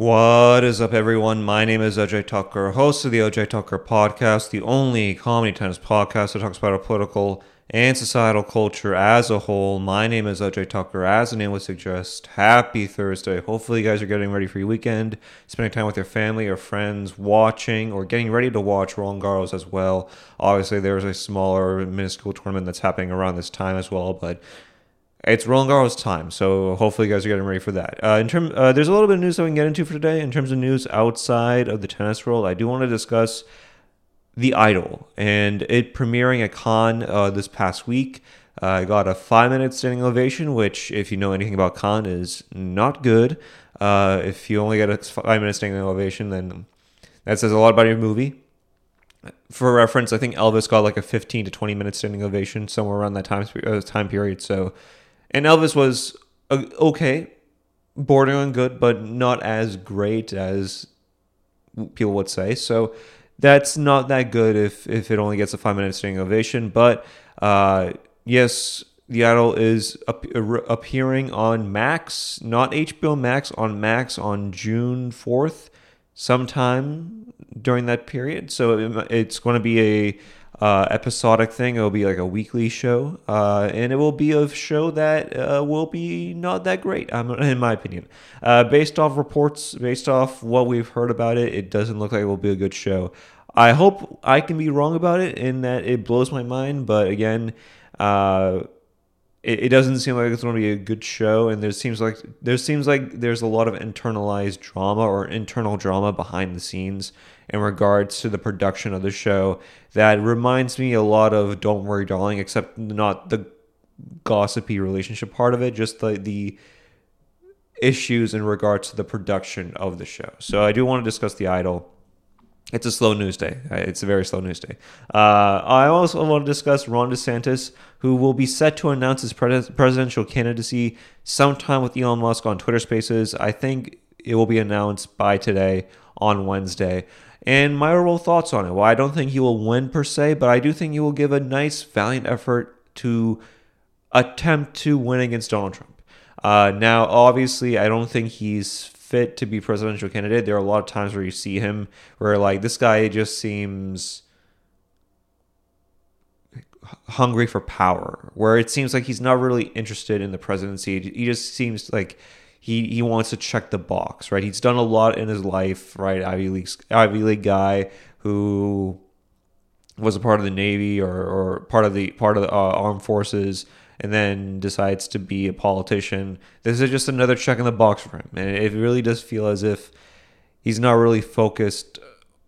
What is up, everyone? My name is Ajay Thakkar, host of the Ajay Thakkar podcast, the only comedy tennis podcast that talks about our political and societal culture as a whole. My name is Ajay Thakkar. As the name would suggest, happy Thursday. Hopefully, you guys are getting ready for your weekend, spending time with your family or friends, watching or getting ready to watch Roland Garros as well. Obviously, there's a smaller, minuscule tournament that's happening around this time as well, but it's Roland Garros time, so hopefully you guys are getting ready for that. Uh, in term, uh, there's a little bit of news that we can get into for today. In terms of news outside of the tennis world, I do want to discuss the Idol and it premiering at Cannes uh, this past week. I got a five minute standing ovation, which, if you know anything about Cannes, is not good. Uh, if you only get a five minute standing ovation, then that says a lot about your movie. For reference, I think Elvis got like a 15 to 20 minute standing ovation somewhere around that time uh, time period. So, and Elvis was uh, okay, bordering on good, but not as great as people would say. So, that's not that good if if it only gets a five minute standing ovation. But uh, yes, the Idol is ap- appearing on Max, not HBO Max, on Max on June fourth, sometime during that period. So it, it's going to be a uh, episodic thing. It'll be like a weekly show, uh, and it will be a show that uh, will be not that great, in my opinion. Uh, based off reports, based off what we've heard about it, it doesn't look like it will be a good show. I hope I can be wrong about it in that it blows my mind, but again, uh, it, it doesn't seem like it's going to be a good show, and there seems like there seems like there's a lot of internalized drama or internal drama behind the scenes in regards to the production of the show that reminds me a lot of Don't Worry Darling, except not the gossipy relationship part of it, just the the issues in regards to the production of the show. So I do want to discuss the idol. It's a slow news day. It's a very slow news day. Uh, I also want to discuss Ron DeSantis, who will be set to announce his presidential candidacy sometime with Elon Musk on Twitter Spaces. I think it will be announced by today on Wednesday and my overall thoughts on it. Well, I don't think he will win per se, but I do think he will give a nice, valiant effort to attempt to win against Donald Trump. Uh, now, obviously, I don't think he's fit to be presidential candidate. There are a lot of times where you see him where like this guy just seems hungry for power, where it seems like he's not really interested in the presidency. He just seems like he he wants to check the box, right? He's done a lot in his life, right? Ivy League Ivy League guy who was a part of the Navy or, or part of the part of the uh, armed forces, and then decides to be a politician. This is just another check in the box for him, and it really does feel as if he's not really focused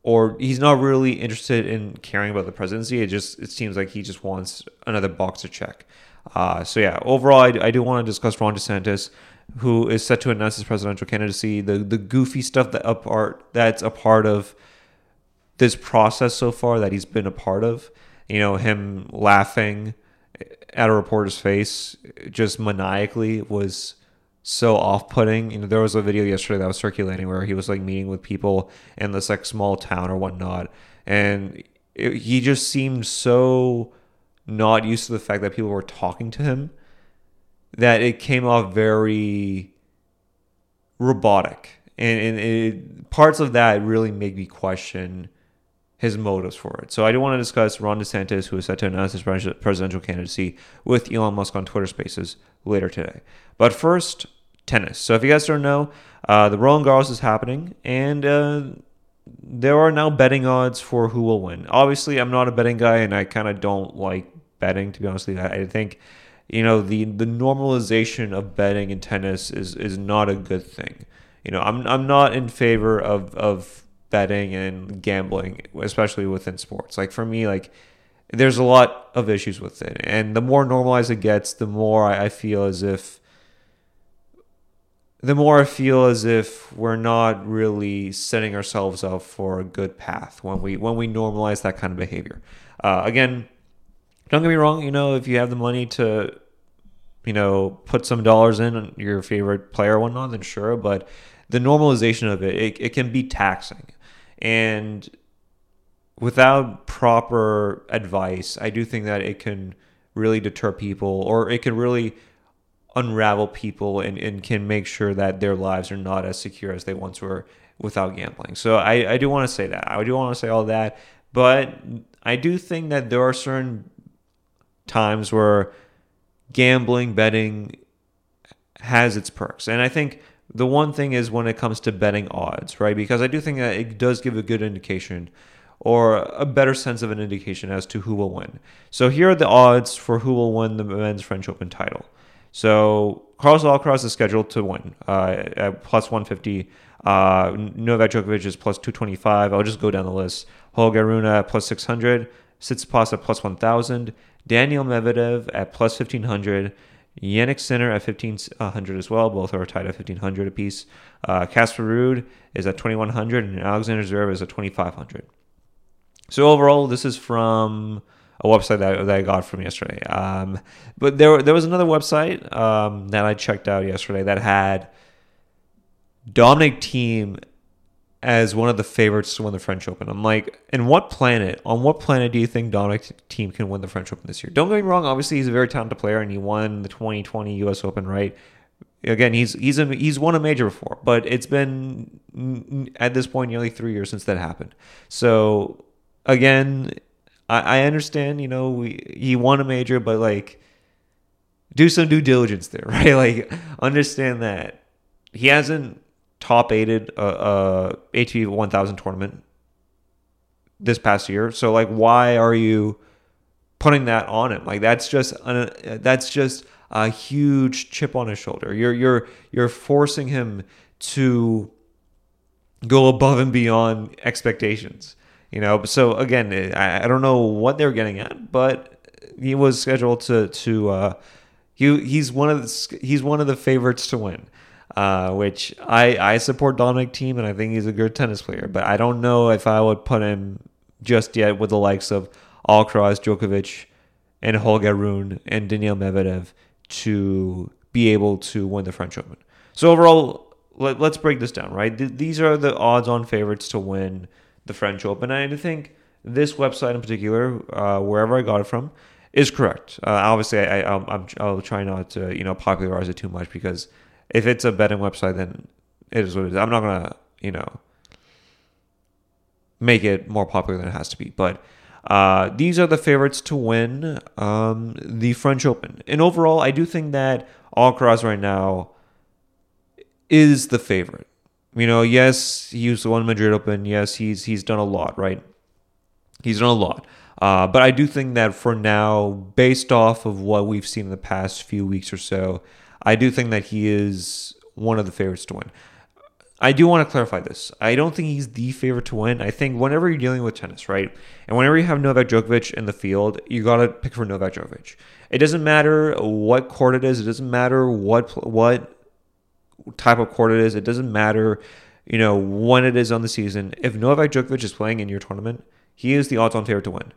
or he's not really interested in caring about the presidency. It just it seems like he just wants another box to check. Uh, so yeah, overall, I, I do want to discuss Ron DeSantis who is set to announce his presidential candidacy, the the goofy stuff that a part that's a part of this process so far that he's been a part of. You know, him laughing at a reporter's face just maniacally was so off-putting. You know, there was a video yesterday that was circulating where he was like meeting with people in this like small town or whatnot, and it, he just seemed so not used to the fact that people were talking to him that it came off very robotic. And, and it, parts of that really made me question his motives for it. So I do want to discuss Ron DeSantis, who is set to announce his presidential candidacy with Elon Musk on Twitter Spaces later today. But first, tennis. So if you guys don't know, uh, the Roland Garros is happening, and uh, there are now betting odds for who will win. Obviously, I'm not a betting guy, and I kind of don't like betting. To be honest with you, I think you know the the normalization of betting in tennis is is not a good thing. You know, I'm I'm not in favor of of betting and gambling, especially within sports. Like for me, like there's a lot of issues with it, and the more normalized it gets, the more I, feel as if the more I feel as if we're not really setting ourselves up for a good path when we when we normalize that kind of behavior. Uh, again, don't get me wrong. You know, if you have the money to you know, put some dollars in your favorite player or whatnot, then sure. But the normalization of it, it, it can be taxing. And without proper advice, I do think that it can really deter people or it can really unravel people and, and can make sure that their lives are not as secure as they once were without gambling. So I, I do want to say that. I do want to say all that. But I do think that there are certain times where gambling, betting has its perks. And I think the one thing is when it comes to betting odds, right? Because I do think that it does give a good indication or a better sense of an indication as to who will win. So here are the odds for who will win the men's French Open title. So Carlos Alcaraz is scheduled to win uh, at plus 150. Uh, Novak Djokovic is plus 225. I'll just go down the list. Holger Rune at plus 600. Tsitsipas at plus 1,000. Daniil Medvedev at plus 1,500. Jannik Sinner at 1,500 as well. Both are tied at 1,500 apiece. Uh, Casper Ruud is at 2,100 and Alexander Zverev is at 2,500. So overall, this is from a website that, that I got from yesterday. Um, but there, there was another website um, that I checked out yesterday that had Dominic Thiem as one of the favorites to win the French Open. I'm like, in what planet, on what planet do you think Dominic Thiem can win the French Open this year? Don't get me wrong, obviously he's a very talented player and he won the 2020 US Open, right? Again, he's he's a, he's won a major before, but it's been at this point nearly three years since that happened. So again, I, I understand, you know, we he won a major, but like do some due diligence there, right? Like understand that he hasn't top aided a, a ATP 1000 tournament this past year. So like, why are you putting that on him? Like that's just that's just a huge chip on his shoulder. You're you're you're forcing him to go above and beyond expectations. You know, so again, I, I don't know what they're getting at, but he was scheduled to to uh, he he's one of the he's one of the favorites to win uh, which I, I support Dominic Thiem and I think he's a good tennis player, but I don't know if I would put him just yet with the likes of Alcaraz, Djokovic, and Holger Rune and Daniil Medvedev to be able to win the French Open. So overall, let, us break this down, right? Th- these are the odds-on favorites to win the French Open. And I think this website in particular, uh, wherever I got it from, is correct. Uh, obviously, I, I, will try not to you know popularize it too much because if it's a betting website, then it is what it is. I'm not gonna, you know, make it more popular than it has to be. But uh, these are the favorites to win um, the French Open. And overall, I do think that Alcaraz right now is the favorite. You know, yes, the one Madrid Open. Yes, he's he's done a lot, right? He's done a lot. Uh, but I do think that for now, based off of what we've seen in the past few weeks or so, I do think that he is one of the favorites to win. I do want to clarify this. I don't think he's the favorite to win. I think whenever you're dealing with tennis, right, and whenever you have Novak Djokovic in the field, you got to pick for Novak Djokovic. It doesn't matter what court it is. It doesn't matter what what type of court it is. It doesn't matter, you know, when it is on the season. If Novak Djokovic is playing in your tournament, he is the odds-on favorite to win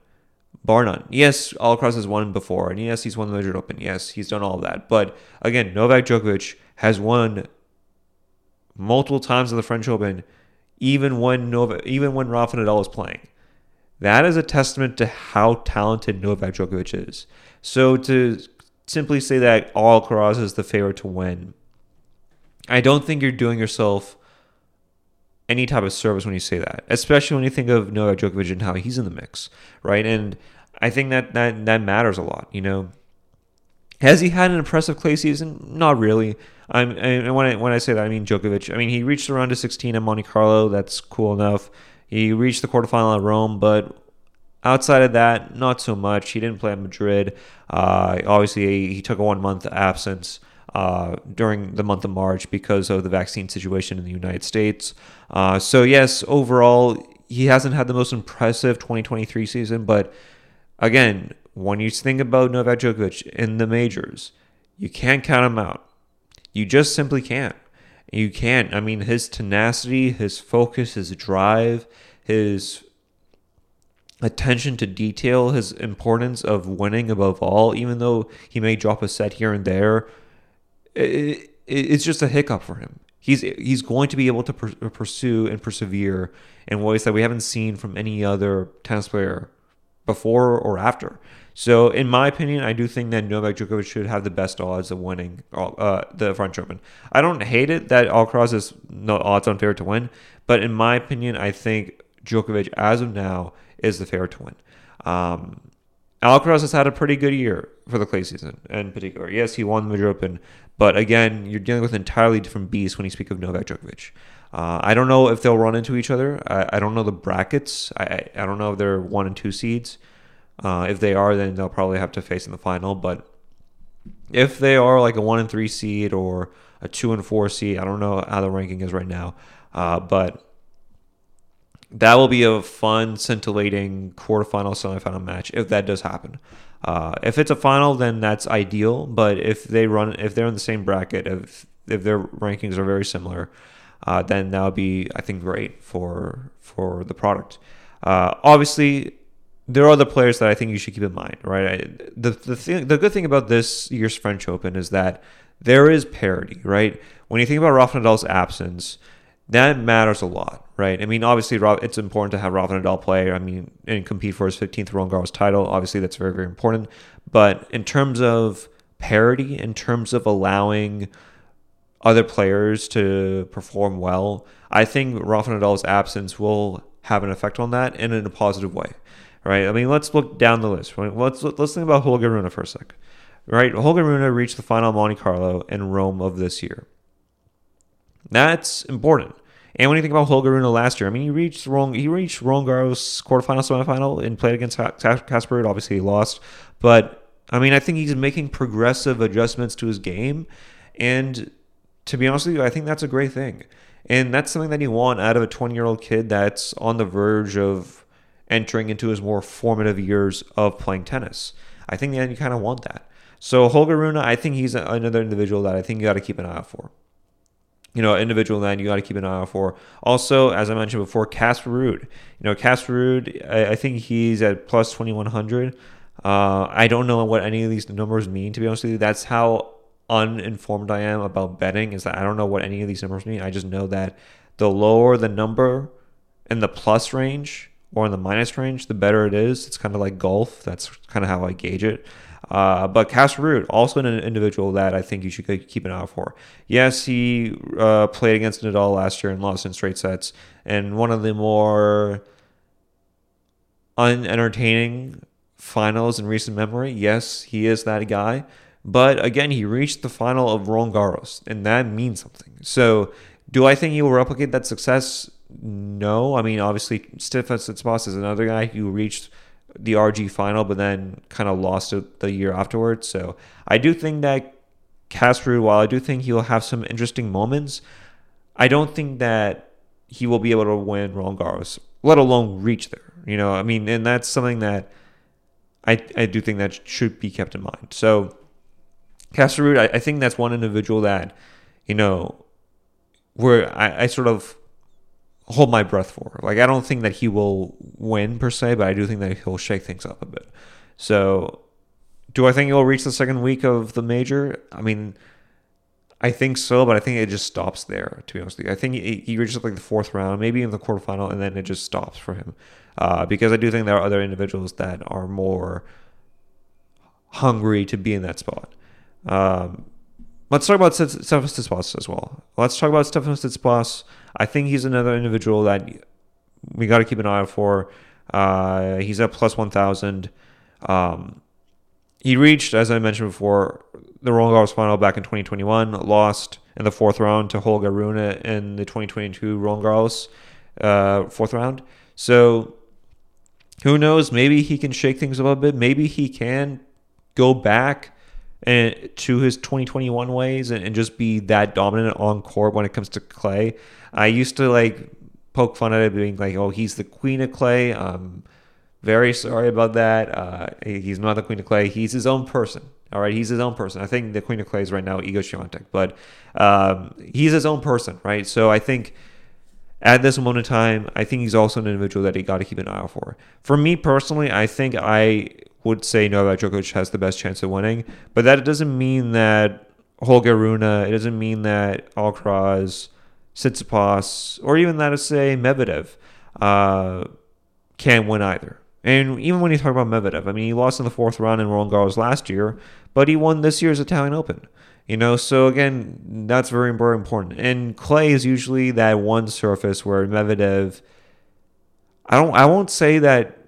bar none. Yes, Alcaraz has won before, and yes, he's won the Madrid Open. Yes, he's done all of that. But again, Novak Djokovic has won multiple times in the French Open, even when Nova, even when Rafa Nadal is playing. That is a testament to how talented Novak Djokovic is. So to simply say that Alcaraz is the favorite to win, I don't think you're doing yourself any type of service when you say that, especially when you think of Novak Djokovic and how he's in the mix, right? And I think that that that matters a lot. You know, has he had an impressive clay season? Not really. I'm and when I when I say that, I mean Djokovic. I mean he reached the round of 16 at Monte Carlo. That's cool enough. He reached the quarterfinal at Rome, but outside of that, not so much. He didn't play at Madrid. Uh, obviously, he took a one month absence. Uh, during the month of March because of the vaccine situation in the United States. Uh, so, yes, overall, he hasn't had the most impressive 2023 season, but again, when you think about Novak Djokovic in the majors, you can't count him out. You just simply can't. You can't. I mean, his tenacity, his focus, his drive, his attention to detail, his importance of winning above all, even though he may drop a set here and there it, it's just a hiccup for him. He's he's going to be able to per- pursue and persevere in ways that we haven't seen from any other tennis player before or after. So, in my opinion, I do think that Novak Djokovic should have the best odds of winning uh, the French Open. I don't hate it that Alcaraz is no odds on to win, but in my opinion, I think Djokovic, as of now, is the favorite to win. Um, Alcaraz has had a pretty good year for the clay season in particular. Yes, he won the Major Open, but again, you're dealing with entirely different beasts when you speak of Novak Djokovic. Uh, I don't know if they'll run into each other. I, I don't know the brackets. I, I don't know if they're one and two seeds. Uh, if they are, then they'll probably have to face in the final. But if they are like a one and three seed or a two and four seed, I don't know how the ranking is right now. Uh, but that will be a fun, scintillating quarterfinal, semifinal match if that does happen. Uh, if it's a final, then that's ideal. But if they run, if they're in the same bracket, if if their rankings are very similar, uh, then that would be, I think, great for for the product. Uh, obviously, there are other players that I think you should keep in mind, right? I, the the thing, the good thing about this year's French Open is that there is parity, right? When you think about Rafa Nadal's absence, that matters a lot, right? I mean, obviously, it's important to have Rafa Nadal play. I mean, and compete for his 15th Roland Garros title. Obviously, that's very, very important. But in terms of parity, in terms of allowing other players to perform well, I think Rafa Nadal's absence will have an effect on that and in a positive way, right? I mean, let's look down the list. Let's let's think about Holger Rune for a sec, right? Holger Rune reached the final Monte Carlo in Rome of this year. That's important. And when you think about Holger Rune last year, I mean, he reached wrong. He reached Roland Garros quarterfinal, semifinal, and played against Casper. Obviously, he lost, but I mean, I think he's making progressive adjustments to his game, and to be honest with you, I think that's a great thing, and that's something that you want out of a 20 year old kid that's on the verge of entering into his more formative years of playing tennis. I think that you kind of want that. So Holger Rune, I think he's another individual that I think you got to keep an eye out for you know, individual that you got to keep an eye out for. Also, as I mentioned before, Casper Ruud. You know, Casper Ruud, I, I think he's at plus 2100. Uh, I don't know what any of these numbers mean, to be honest with you. That's how uninformed I am about betting, is that I don't know what any of these numbers mean. I just know that the lower the number in the plus range or in the minus range, the better it is. It's kind of like golf. That's kind of how I gauge it. Uh, but Casper Ruud, also an individual that I think you should keep an eye for. Yes, he uh, played against Nadal last year and lost in straight sets, and one of the more unentertaining finals in recent memory. Yes, he is that guy. But again, he reached the final of Roland Garros, and that means something. So, do I think he will replicate that success? No. I mean, obviously, Stefanos Tsitsipas is another guy who reached the RG final, but then kind of lost it the year afterwards. So I do think that Casper, while I do think he'll have some interesting moments, I don't think that he will be able to win Roland Garros, let alone reach there. You know, I mean, and that's something that I I do think that should be kept in mind. So Casper Ruud, I, I think that's one individual that, you know, where I, I sort of hold my breath for. Like I don't think that he will win per se, but I do think that he'll shake things up a bit. So, do I think he'll reach the second week of the major? I mean, I think so, but I think it just stops there. To be honest with you, I think he, he reaches like the fourth round, maybe in the quarterfinal, and then it just stops for him. Uh, because I do think there are other individuals that are more hungry to be in that spot. Um, let's talk about Stefanos Tsitsipas as well. Let's talk about Stefanos Tsitsipas. I think he's another individual that we got to keep an eye out for. Uh, he's at plus 1,000. Um, he reached, as I mentioned before, the Roland Garros final back in 2021, lost in the fourth round to Holger Rune in the 2022 Roland Garros uh, fourth round. So who knows? Maybe he can shake things up a bit. Maybe he can go back and to his 2021 ways and, and just be that dominant on court when it comes to clay. I used to like poke fun at it being like, oh, he's the queen of clay. Um, very sorry about that. Uh, he's not the queen of clay. He's his own person. All right, he's his own person. I think the queen of clay is right now Iga Swiatek, but um, he's his own person, right? So I think at this moment in time, I think he's also an individual that he got to keep an eye out for. For me personally, I think I would say Novak Djokovic has the best chance of winning, but that doesn't mean that Holger Rune, it doesn't mean that Alcaraz, Tsitsipas, or even that to say Medvedev uh, can't win either. And even when you talk about Medvedev, I mean, he lost in the fourth round in Roland Garros last year, but he won this year's Italian Open. You know, so again, that's very, very important. And clay is usually that one surface where Medvedev, I don't, I won't say that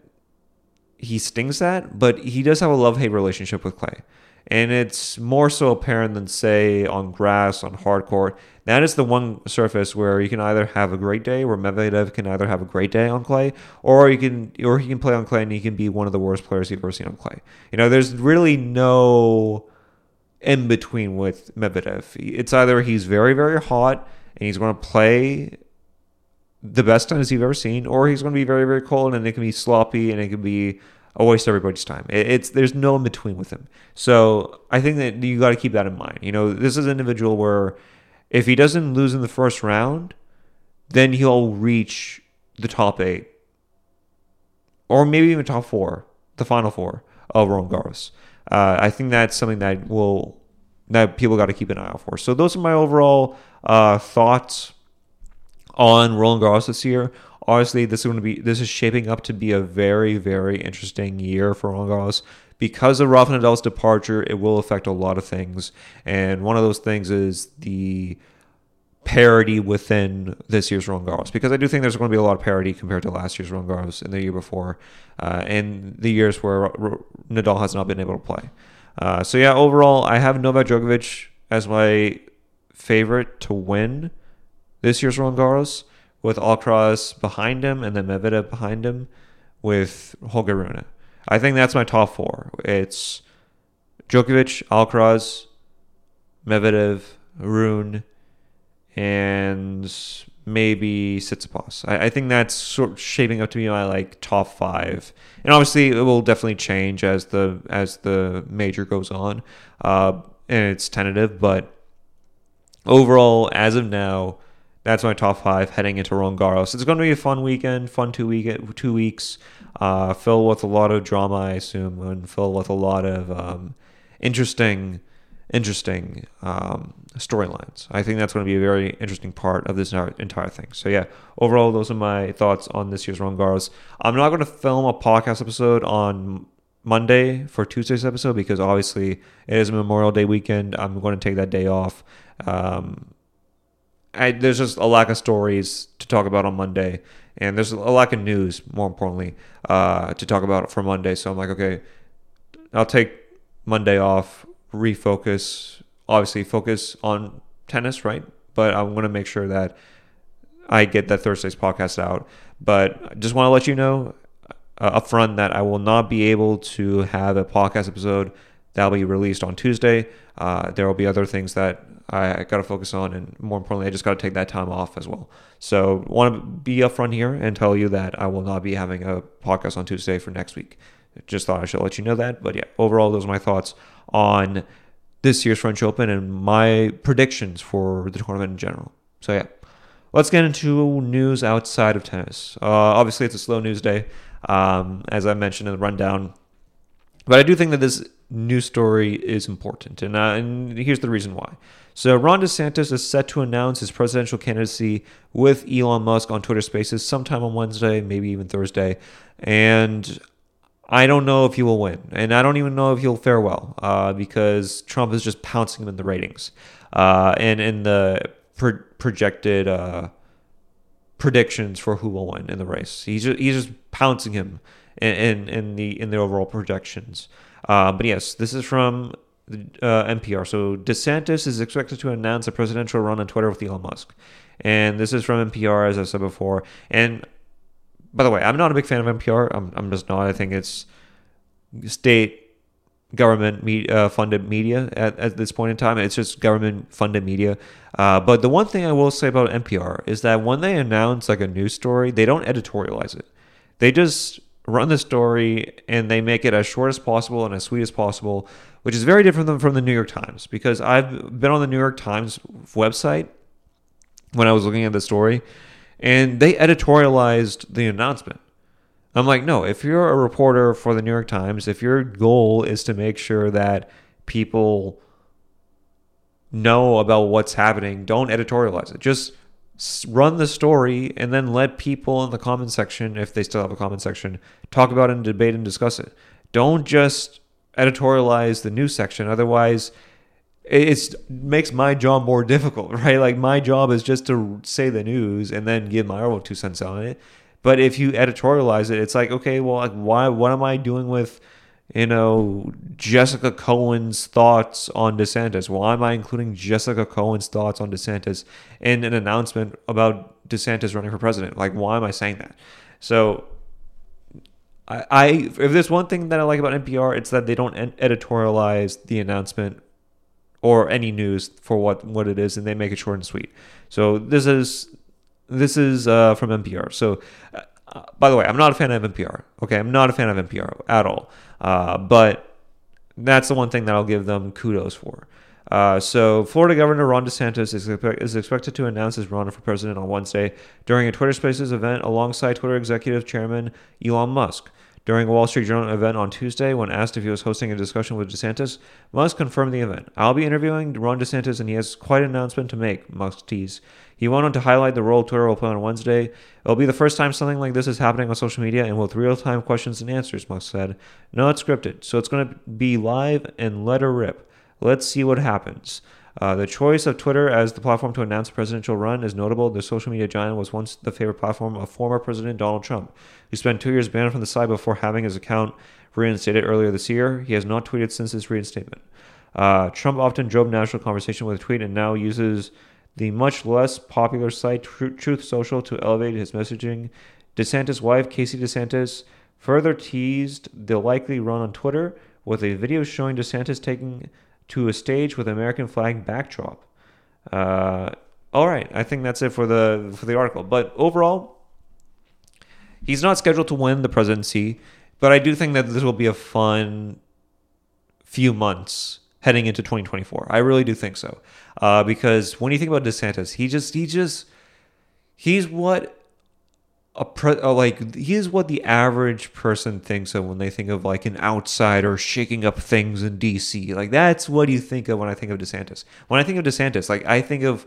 he stings that, but he does have a love hate relationship with clay. And it's more so apparent than, say, on grass, on hard court. That is the one surface where you can either have a great day, where Medvedev can either have a great day on clay, or you can, or he can play on clay and he can be one of the worst players you've ever seen on clay. You know, there's really no in between with Medvedev. It's either he's very, very hot and he's going to play the best tennis you've ever seen, or he's going to be very, very cold and it can be sloppy and it can be a waste of everybody's time. It's there's no in between with him. So I think that you got to keep that in mind. You know, this is an individual where if he doesn't lose in the first round, then he'll reach the top eight, or maybe even top four, the final four of Roland Garros. Uh, I think that's something that will that people got to keep an eye out for. So those are my overall uh, thoughts on Roland Garros this year. Obviously, this is going to be this is shaping up to be a very very interesting year for Roland Garros because of Rafa Nadal's departure. It will affect a lot of things, and one of those things is the parity within this year's Roland Garros because I do think there's going to be a lot of parity compared to last year's Roland Garros and the year before, uh, and the years where Nadal has not been able to play. Uh, so yeah, overall, I have Novak Djokovic as my favorite to win this year's Roland Garros, with Alcaraz behind him and then Medvedev behind him, with Holger Rune. I think that's my top four. It's Djokovic, Alcaraz, Medvedev, Rune and maybe Tsitsipas. I, I think that's sort of shaping up to be my like top five, and obviously it will definitely change as the as the major goes on, uh, and it's tentative. But overall, as of now, that's my top five heading into Roland Garros. It's going to be a fun weekend, fun two week two weeks, uh, filled with a lot of drama, I assume, and filled with a lot of um, interesting interesting um, storylines. I think that's going to be a very interesting part of this entire thing. So yeah, overall, those are my thoughts on this year's Roland Garros. I'm not going to film a podcast episode on Monday for Tuesday's episode because obviously it is Memorial Day weekend. I'm going to take that day off. Um, I, there's just a lack of stories to talk about on Monday, and there's a lack of news, more importantly, uh, to talk about for Monday. So I'm like, okay, I'll take Monday off refocus, obviously focus on tennis, right? But I want to make sure that I get that Thursday's podcast out. But I just want to let you know uh, upfront that I will not be able to have a podcast episode that'll be released on Tuesday. Uh, there will be other things that I, I got to focus on, and more importantly, I just got to take that time off as well. So, want to be upfront here and tell you that I will not be having a podcast on Tuesday for next week. Just thought I should let you know that. But yeah, overall, those are my thoughts on this year's French Open and my predictions for the tournament in general. So yeah, let's get into news outside of tennis. Uh, obviously, it's a slow news day, um, as I mentioned in the rundown. But I do think that this news story is important, and, uh, and here's the reason why. So, Ron DeSantis is set to announce his presidential candidacy with Elon Musk on Twitter Spaces sometime on Wednesday, maybe even Thursday. And I don't know if he will win, and I don't even know if he'll fare well uh, because Trump is just pouncing him in the ratings uh, and in the pro- projected uh, predictions for who will win in the race. He's just, he's just pouncing him in, in, in the in the overall projections. Uh, but yes, this is from uh, NPR. So DeSantis is expected to announce a presidential run on Twitter with Elon Musk, and this is from NPR, as I said before, and by the way, I'm not a big fan of NPR. I'm, I'm just not. I think it's state government me, uh, funded media at, at this point in time. It's just government funded media. Uh, but the one thing I will say about NPR is that when they announce like a news story, they don't editorialize it. They just run the story and they make it as short as possible and as sweet as possible, which is very different than from the New York Times because I've been on the New York Times website when I was looking at the story and they editorialized the announcement. I'm like, no, if you're a reporter for the New York Times, if your goal is to make sure that people know about what's happening, don't editorialize it. Just run the story and then let people in the comment section, if they still have a comment section, talk about it and debate and discuss it. Don't just editorialize the news section. Otherwise, it makes my job more difficult, right? Like my job is just to say the news and then give my own two cents on it. But if you editorialize it, it's like, okay, well, like why? What am I doing with, you know, Jessica Cohen's thoughts on DeSantis? Why am I including Jessica Cohen's thoughts on DeSantis in an announcement about DeSantis running for president? Like, why am I saying that? So I, I if there's one thing that I like about NPR, it's that they don't editorialize the announcement or any news for what what it is, and they make it short and sweet. So this is this is uh, from NPR. So, uh, by the way, I'm not a fan of NPR. Okay, I'm not a fan of NPR at all. Uh, but that's the one thing that I'll give them kudos for. Uh, so, Florida Governor Ron DeSantis is, is expected to announce his run for president on Wednesday during a Twitter Spaces event alongside Twitter executive chairman Elon Musk. During a Wall Street Journal event on Tuesday, when asked if he was hosting a discussion with DeSantis, Musk confirmed the event. I'll be interviewing Ron DeSantis, and he has quite an announcement to make, Musk teased. He went on to highlight the role Twitter will play on Wednesday. It'll be the first time something like this is happening on social media and with real time questions and answers, Musk said. No, it's scripted, so it's going to be live and let her rip. Let's see what happens. Uh, the choice of Twitter as the platform to announce a presidential run is notable. The social media giant was once the favorite platform of former President Donald Trump, who spent two years banned from the site before having his account reinstated earlier this year. He has not tweeted since his reinstatement. Uh, Trump often drove national conversation with a tweet and now uses the much less popular site Truth Social to elevate his messaging. DeSantis' wife, Casey DeSantis, further teased the likely run on Twitter with a video showing DeSantis taking to a stage with American flag backdrop. Uh, all right, I think that's it for the for the article. But overall, he's not scheduled to win the presidency, but I do think that this will be a fun few months heading into 2024. I really do think so, uh, because when you think about DeSantis, he just he just he's what a pre- uh, like here's what the average person thinks of when they think of like an outsider shaking up things in DC. Like that's what you think of when I think of DeSantis. When I think of DeSantis, like I think of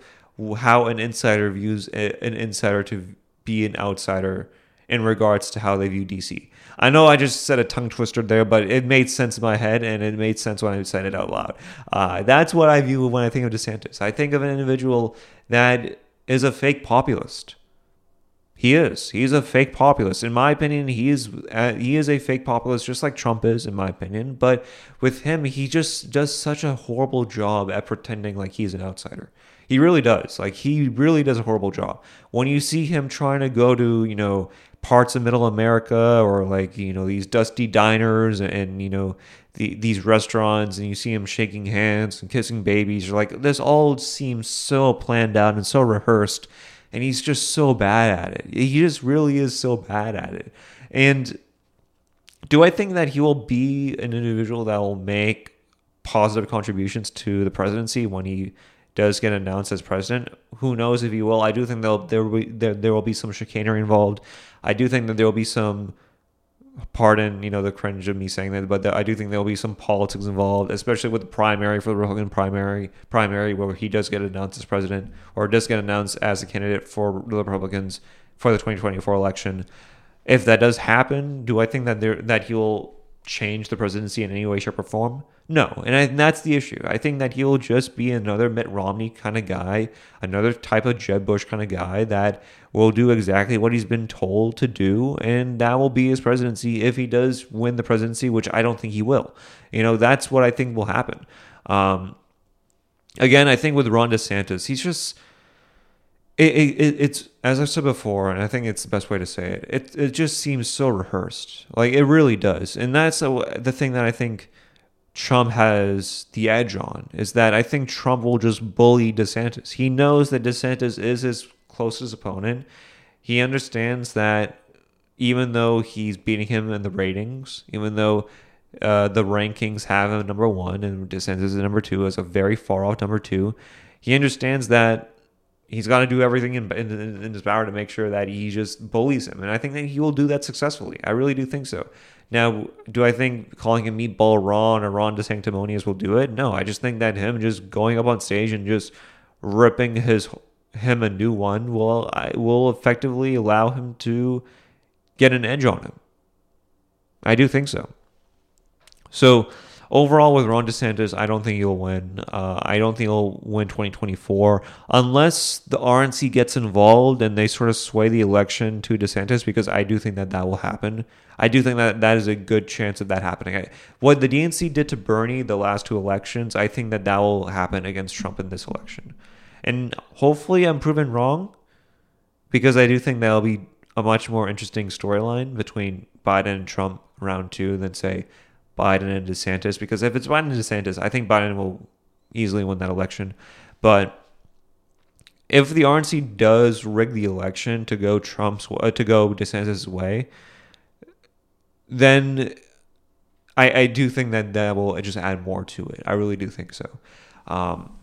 how an insider views an insider to be an outsider in regards to how they view DC. I know I just said a tongue twister there, but it made sense in my head and it made sense when I said it out loud. Uh, that's what I view when I think of DeSantis. I think of an individual that is a fake populist he is. He's a fake populist. In my opinion, he is uh, he is a fake populist just like Trump is in my opinion, but with him he just does such a horrible job at pretending like he's an outsider. He really does. Like he really does a horrible job. When you see him trying to go to, you know, parts of middle America or like, you know, these dusty diners and, and you know, the, these restaurants and you see him shaking hands and kissing babies, you're like this all seems so planned out and so rehearsed and he's just so bad at it. He just really is so bad at it. And do I think that he will be an individual that will make positive contributions to the presidency when he does get announced as president? Who knows if he will? I do think there will be there, there will be some chicanery involved. I do think that there will be some pardon, you know, the cringe of me saying that, but I do think there will be some politics involved, especially with the primary for the Republican primary, primary where he does get announced as president or does get announced as a candidate for the Republicans for the 2024 election. If that does happen, do I think that there that he will change the presidency in any way, shape, or form? No, and, I, and, that's the issue. I think that he'll just be another Mitt Romney kind of guy, another type of Jeb Bush kind of guy that will do exactly what he's been told to do, and that will be his presidency if he does win the presidency, which I don't think he will. You know, that's what I think will happen. Um, again, I think with Ron DeSantis, he's just. It, it, it's as I said before, and I think it's the best way to say it. It it just seems so rehearsed, like it really does, and that's a, the thing that I think Trump has the edge on is that I think Trump will just bully DeSantis. He knows that DeSantis is his closest opponent. He understands that even though he's beating him in the ratings, even though uh, the rankings have him number one and DeSantis is number two as a very far off number two, he understands that he's got to do everything in, in, in his power to make sure that he just bullies him. And I think that he will do that successfully. I really do think so. Now, do I think calling him Meatball Ron or Ron DeSanctimonious will do it? No, I just think that him just going up on stage and just ripping his him a new one will I will effectively allow him to get an edge on him. I do think so. So overall, with Ron DeSantis, I don't think he'll win. Uh, I don't think he'll win 2024 unless the RNC gets involved and they sort of sway the election to DeSantis, because I do think that that will happen. I do think that that is a good chance of that happening. I, what the DNC did to Bernie the last two elections, I think that that will happen against Trump in this election. And hopefully, I'm proven wrong because I do think that'll be a much more interesting storyline between Biden and Trump round two than, say, Biden and DeSantis. Because if it's Biden and DeSantis, I think Biden will easily win that election. But if the RNC does rig the election to go Trump's uh, to go DeSantis' way, then I, I do think that that will just add more to it. I really do think so. Um,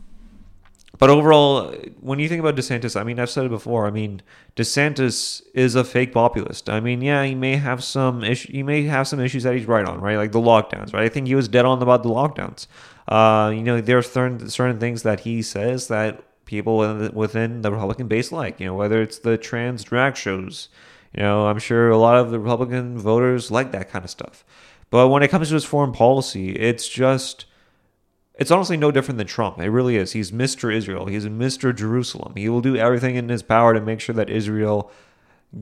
but overall, when you think about DeSantis, I mean, I've said it before. I mean, DeSantis is a fake populist. I mean, yeah, he may have some. He may have some issues that he's right on, right? Like the lockdowns, right? I think he was dead on about the lockdowns. Uh, you know, there are certain certain things that he says that people within the Republican base like. You know, whether it's the trans drag shows. You know, I'm sure a lot of the Republican voters like that kind of stuff. But when it comes to his foreign policy, it's just it's honestly no different than Trump. It really is. He's Mr. Israel. He's Mr. Jerusalem. He will do everything in his power to make sure that Israel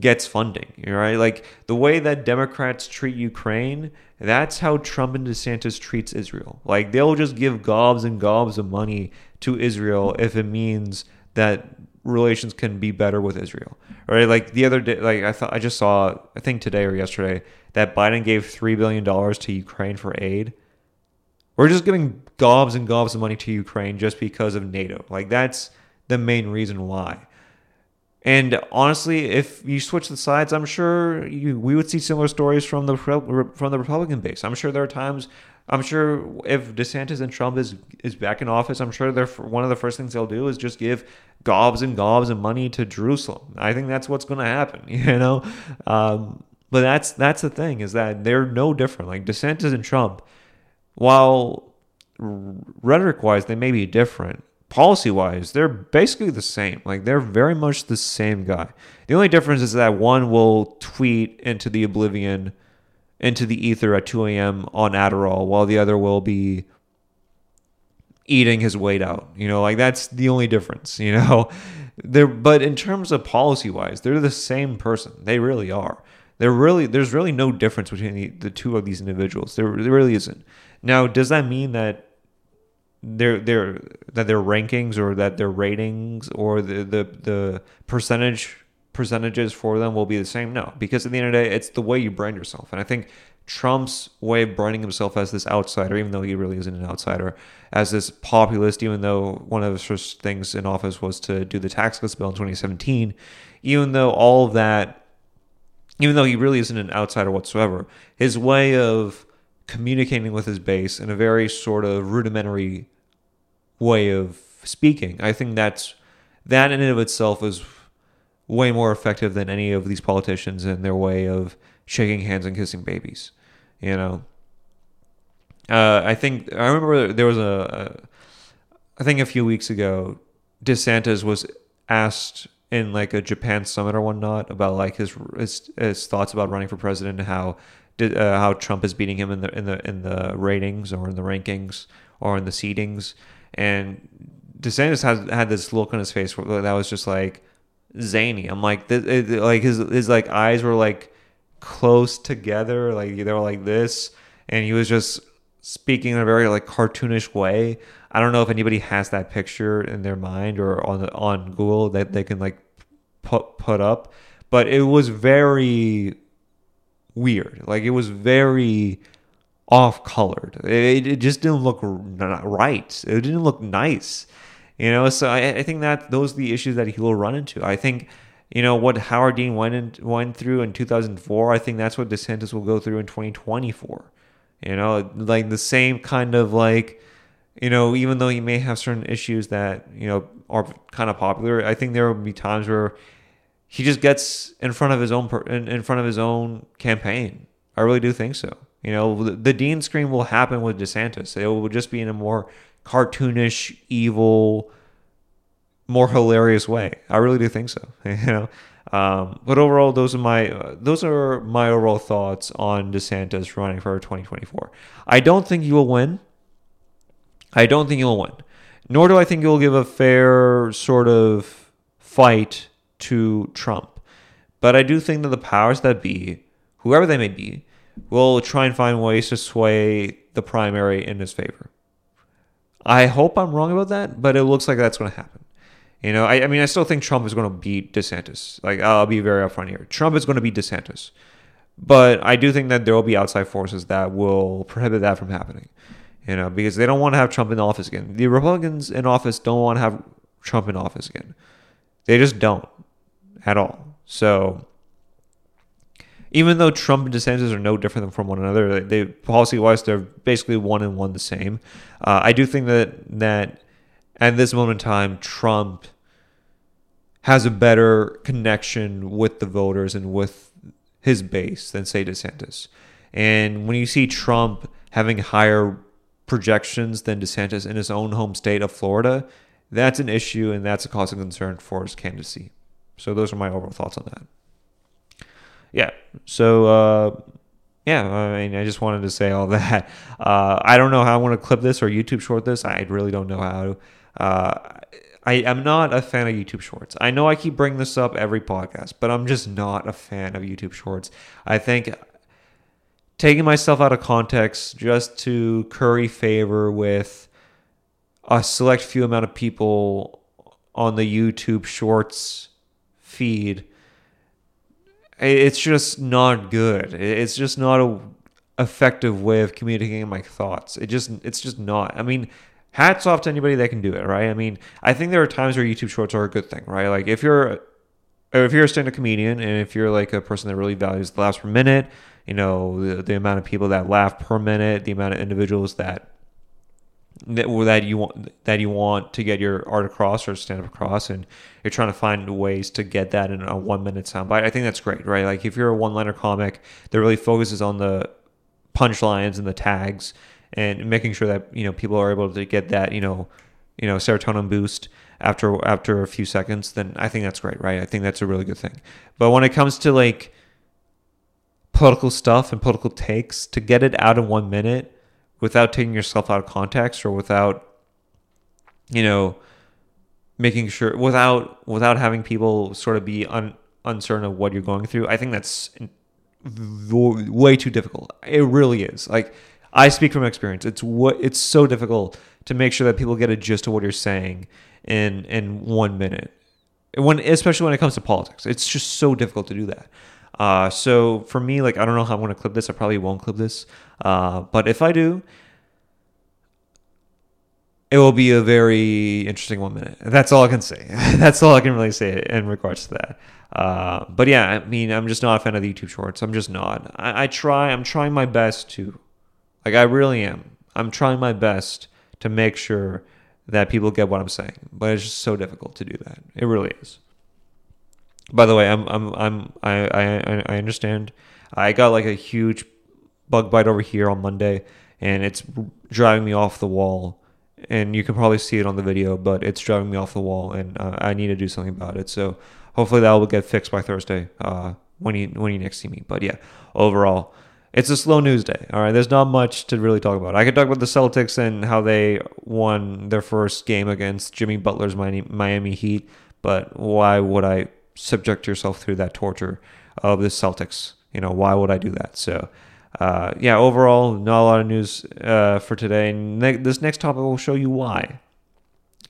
gets funding, right? Like the way that Democrats treat Ukraine, that's how Trump and DeSantis treats Israel. Like they'll just give gobs and gobs of money to Israel if it means that relations can be better with Israel. Right? Like the other day like I thought I just saw I think today or yesterday that Biden gave 3 billion dollars to Ukraine for aid. We're just giving gobs and gobs of money to Ukraine just because of NATO. Like that's the main reason why. And honestly, if you switch the sides, I'm sure you, we would see similar stories from the from the Republican base. I'm sure there are times. I'm sure if DeSantis and Trump is is back in office, I'm sure they're one of the first things they'll do is just give gobs and gobs of money to Jerusalem. I think that's what's going to happen. You know, um, but that's that's the thing is that they're no different. Like DeSantis and Trump while rhetoric wise they may be different, policy wise they're basically the same. Like they're very much the same guy. The only difference is that one will tweet into the oblivion, into the ether at 2 a.m. on Adderall, while the other will be eating his weight out. You know, like that's the only difference, you know. They're but in terms of policy wise, they're the same person. They really are. There really there's really no difference between the, the two of these individuals. There, there really isn't. Now, does that mean that their their that their rankings or that their ratings or the the, the percentage percentages for them will be the same? No, because at the end of the day, it's the way you brand yourself. And I think Trump's way of branding himself as this outsider, even though he really isn't an outsider, as this populist, even though one of his first things in office was to do the tax cuts bill in 2017, even though all of that, even though he really isn't an outsider whatsoever, his way of communicating with his base in a very sort of rudimentary way of speaking. I think that's that in and of itself is way more effective than any of these politicians in their way of shaking hands and kissing babies. You know, uh, I think I remember there was a, a, I think a few weeks ago, DeSantis was asked in like a Japan summit or whatnot about like his his, his thoughts about running for president and how did, uh, how Trump is beating him in the in the in the ratings or in the rankings or in the seedings, and DeSantis has had this look on his face that was just like zany. I'm like, it, like his his like eyes were like close together, like they were like this, and he was just speaking in a very like cartoonish way. I don't know if anybody has that picture in their mind or on on Google that they can like put put up, but it was very weird. Like it was very off colored. It, it just didn't look right. It didn't look nice. You know, so I, I think that those are the issues that he will run into. I think, you know, what Howard Dean went in, went through in 2004, I think that's what DeSantis will go through in 2024. You know, like the same kind of like, you know, even though he may have certain issues that, you know, are kind of popular, I think there will be times where he just gets in front of his own in, in front of his own campaign. I really do think so. You know, the, the Dean scream will happen with DeSantis. It will just be in a more cartoonish, evil, more hilarious way. I really do think so. You know, um, but overall, those are my uh, those are my overall thoughts on DeSantis running for 2024. I don't think he will win. I don't think he will win. Nor do I think he will give a fair sort of fight to Trump. But I do think that the powers that be, whoever they may be, will try and find ways to sway the primary in his favor. I hope I'm wrong about that, but it looks like that's going to happen. You know, I, I mean, I still think Trump is going to beat DeSantis. Like, I'll be very upfront here. Trump is going to beat DeSantis. But I do think that there will be outside forces that will prohibit that from happening. You know, because they don't want to have Trump in office again. The Republicans in office don't want to have Trump in office again. They just don't at all. So even though Trump and DeSantis are no different from one another, they policy wise they're basically one and one the same. Uh, I do think that that at this moment in time, Trump has a better connection with the voters and with his base than say DeSantis. And when you see Trump having higher projections than DeSantis in his own home state of Florida, that's an issue and that's a cause of concern for his candidacy. So those are my overall thoughts on that. Yeah. So uh, yeah, I mean, I just wanted to say all that. Uh, I don't know how I want to clip this or YouTube short this. I really don't know how. Uh, I am not a fan of YouTube Shorts. I know I keep bringing this up every podcast, but I'm just not a fan of YouTube Shorts. I think taking myself out of context just to curry favor with a select few amount of people on the YouTube Shorts feed, it's just not good. It's just not a effective way of communicating my thoughts. It just it's just not. I mean, hats off to anybody that can do it, right? I mean, I think there are times where YouTube Shorts are a good thing, right? Like if you're if you're a stand-up comedian and if you're like a person that really values the laughs per minute, you know, the, the amount of people that laugh per minute, the amount of individuals that that, that you want that you want to get your art across or stand up across and you're trying to find ways to get that in a one minute soundbite i think that's great right? Like if you're a one liner comic that really focuses on the punchlines and the tags and making sure that you know people are able to get that you know you know serotonin boost after after a few seconds then i think that's great right? I think that's a really good thing. But when it comes to like political stuff and political takes to get it out in one minute without taking yourself out of context or without you know making sure without without having people sort of be un, uncertain of what you're going through i think that's way too difficult it really is like I speak from experience. It's what it's so difficult to make sure that people get a gist of what you're saying in in one minute. When especially when it comes to politics, it's just so difficult to do that. Uh, so for me, like I don't know how I'm to clip this. I probably won't clip this, uh, but if I do, it will be a very interesting one minute. That's all I can say. That's all I can really say in regards to that. Uh, but yeah, I mean, I'm just not a fan of the YouTube Shorts. I'm just not. I, I try. I'm trying my best to like I really am. I'm trying my best to make sure that people get what I'm saying, but it's just so difficult to do that. It really is. By the way, I'm I'm I'm I I I understand. I got like a huge bug bite over here on Monday, and it's driving me off the wall. And you can probably see it on the video, but it's driving me off the wall, and uh, I need to do something about it. So hopefully that will get fixed by Thursday uh, when you when you next see me. But yeah, overall, it's a slow news day. All right, there's not much to really talk about. I could talk about the Celtics and how they won their first game against Jimmy Butler's Miami Heat, but why would I subject yourself through that torture of the Celtics? You know, why would I do that? So, uh, yeah, overall, not a lot of news uh, for today. Ne- this next topic will show you why.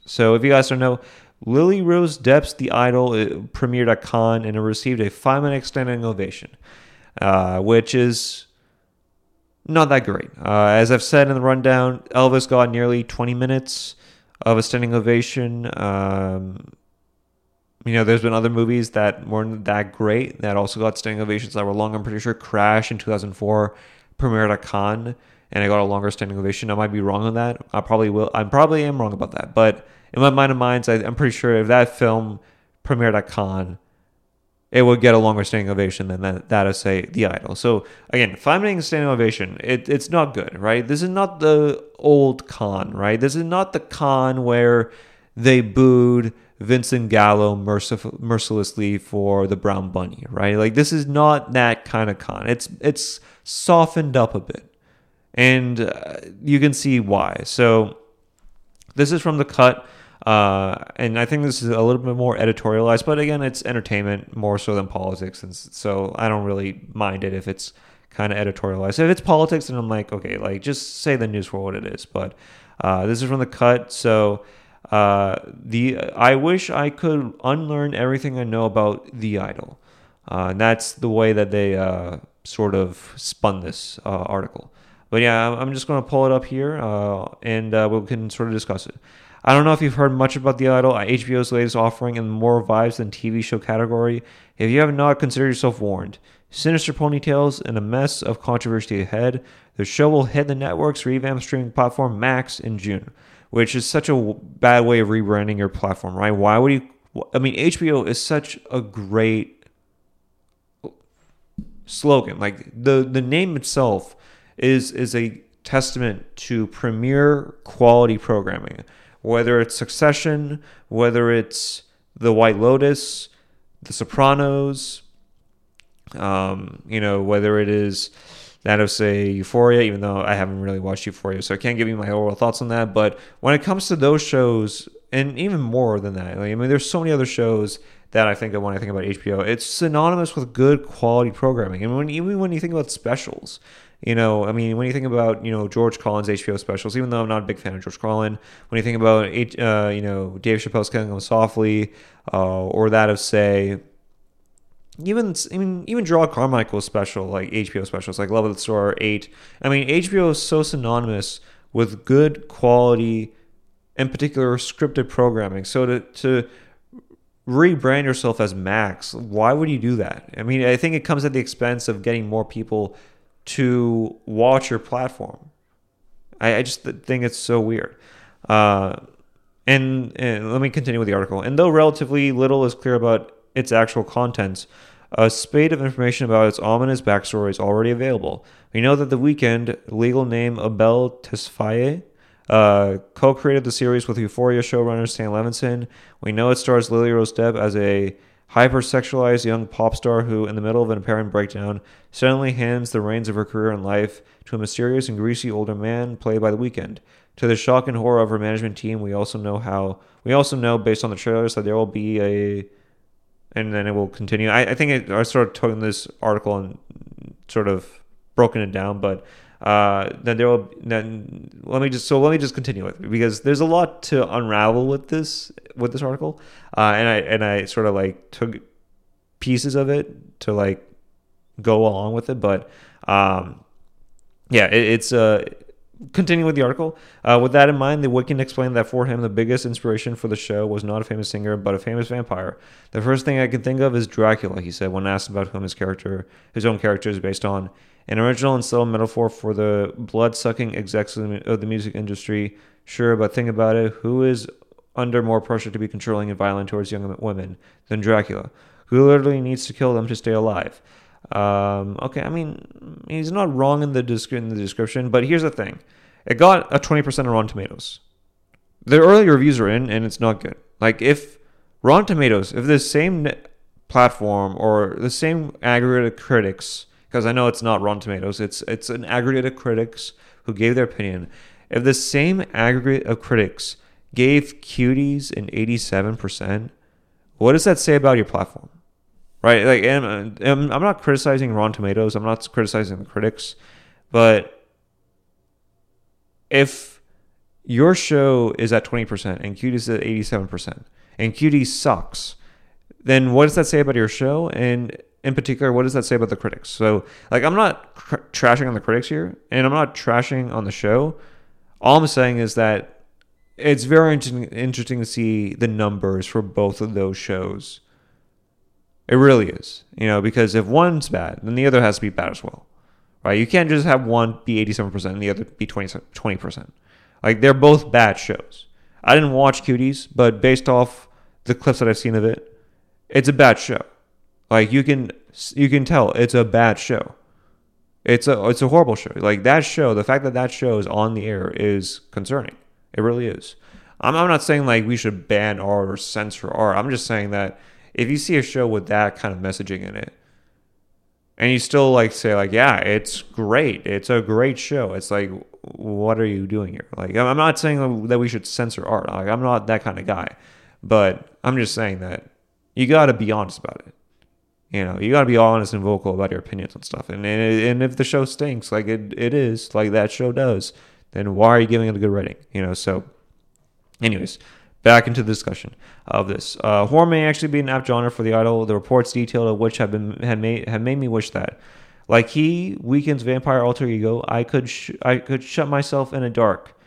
So, if you guys don't know, Lily Rose Depp's The Idol uh, premiered at Cannes and it received a five minute standing ovation, uh, which is not that great. Uh, as I've said in the rundown, Elvis got nearly 20 minutes of a standing ovation. Um, you know, there's been other movies that weren't that great that also got standing ovations that were long. I'm pretty sure Crash in 2004 premiered at Cannes and I got a longer standing ovation. I might be wrong on that. I probably will. I probably am wrong about that. But in my mind of minds, I, I'm pretty sure if that film premiered at Cannes, it would get a longer standing ovation than that, that of say the idol. So again, five minute standing ovation, it, it's not good, right? This is not the old Cannes, right? This is not the Cannes where they booed Vincent Gallo mercif- mercilessly for the Brown Bunny, right? Like this is not that kind of Cannes. It's it's softened up a bit, and uh, you can see why. So this is from the cut. Uh, and I think this is a little bit more editorialized, but again, it's entertainment more so than politics, and so I don't really mind it if it's kind of editorialized. If it's politics, then I'm like, okay, like just say the news for what it is. But uh, this is from the cut, so uh, the I wish I could unlearn everything I know about the idol. Uh, and that's the way that they uh, sort of spun this uh, article. But yeah, I'm just going to pull it up here, uh, and we can sort of discuss it. I don't know if you've heard much about The Idol, HBO's latest offering in the more vibes than TV show category. If you have not, consider yourself warned. Sinister ponytails and a mess of controversy ahead. The show will hit the network's revamped streaming platform Max in June, which is such a bad way of rebranding your platform, right? Why would you? I mean, HBO is such a great slogan. Like the the name itself is is a testament to premier quality programming. Whether it's Succession, whether it's The White Lotus, The Sopranos, um, you know, whether it is that of say Euphoria, even though I haven't really watched Euphoria, so I can't give you my overall thoughts on that. But when it comes to those shows, and even more than that, like, I mean, there's so many other shows that I think of when I think about HBO. It's synonymous with good quality programming, and when even when you think about specials, you know, I mean, when you think about you know George Carlin's HBO specials, even though I'm not a big fan of George Carlin's, when you think about uh, you know Dave Chappelle's Killing Them Softly, uh, or that of say even I mean even Jerrod Carmichael's special, like HBO specials, like Love of the Store Eight. I mean HBO is so synonymous with good quality, in particular scripted programming. So to to rebrand yourself as Max, why would you do that? I mean, I think it comes at the expense of getting more people to watch your platform. I, I just think it's so weird. Uh, and, and let me continue with the article. And though relatively little is clear about its actual contents, a spate of information about its ominous backstory is already available. We know that The Weeknd, legal name Abel Tesfaye, uh, co-created the series with Euphoria showrunner Sam Levinson. We know it stars Lily Rose Depp as a hypersexualized young pop star who, in the middle of an apparent breakdown, suddenly hands the reins of her career and life to a mysterious and greasy older man played by The Weeknd. To the shock and horror of her management team, we also know how we also know based on the trailers that there will be a and then it will continue. I, I think it, I sort of took this article and sort of broken it down, but uh, then there will then let me just so let me just continue with it because there's a lot to unravel with this with this article, uh, and I and I sort of like took pieces of it to like go along with it, but um, yeah, it, it's uh Continuing with the article, uh, with that in mind, the Weeknd explained that for him, the biggest inspiration for the show was not a famous singer, but a famous vampire. The first thing I can think of is Dracula, he said when asked about whom his character, his own character, is based on. An original and subtle metaphor for the blood-sucking execs of the music industry. Sure, but think about it: who is under more pressure to be controlling and violent towards young women than Dracula, who literally needs to kill them to stay alive? Um, okay, I mean, he's not wrong in the, in the description, but here's the thing. It got a 20% on Rotten Tomatoes. The early reviews are in, and it's not good. Like, if Rotten Tomatoes, if the same platform or the same aggregated critics, because I know it's not Rotten Tomatoes, it's it's an aggregate of critics who gave their opinion. If the same aggregate of critics gave Cuties an 87%, what does that say about your platform? Right? Like, and, and I'm not criticizing Rotten Tomatoes. I'm not criticizing the critics, but if your show is at 20% and Cutie is at 87% and Cutie sucks, then what does that say about your show? And in particular, what does that say about the critics? So, like, I'm not cr- trashing on the critics here, and I'm not trashing on the show. All I'm saying is that it's very interesting, interesting to see the numbers for both of those shows it really is. You know, because if one's bad, then the other has to be bad as well. Right? You can't just have one be 87% and the other be 20, 20%. Like they're both bad shows. I didn't watch Cuties, but based off the clips that I've seen of it, it's a bad show. Like you can you can tell it's a bad show. It's a it's a horrible show. Like that show, the fact that that show is on the air is concerning. It really is. I'm, I'm not saying like we should ban art or censor art. I'm just saying that if you see a show with that kind of messaging in it, and you still like say like, yeah, it's great, it's a great show. It's like, what are you doing here? Like, I'm not saying that we should censor art. Like, I'm not that kind of guy, but I'm just saying that you got to be honest about it. You know, you got to be honest and vocal about your opinions and stuff. And, and and if the show stinks, like it it is, like that show does, then why are you giving it a good rating? You know, so. Anyways, back into the discussion of this. Uh, horror may actually be an apt genre for the idol. The reports detailed of which have been have made have made me wish that, like he, Weeknd's vampire alter ego, I could sh- I could shut myself in a dark.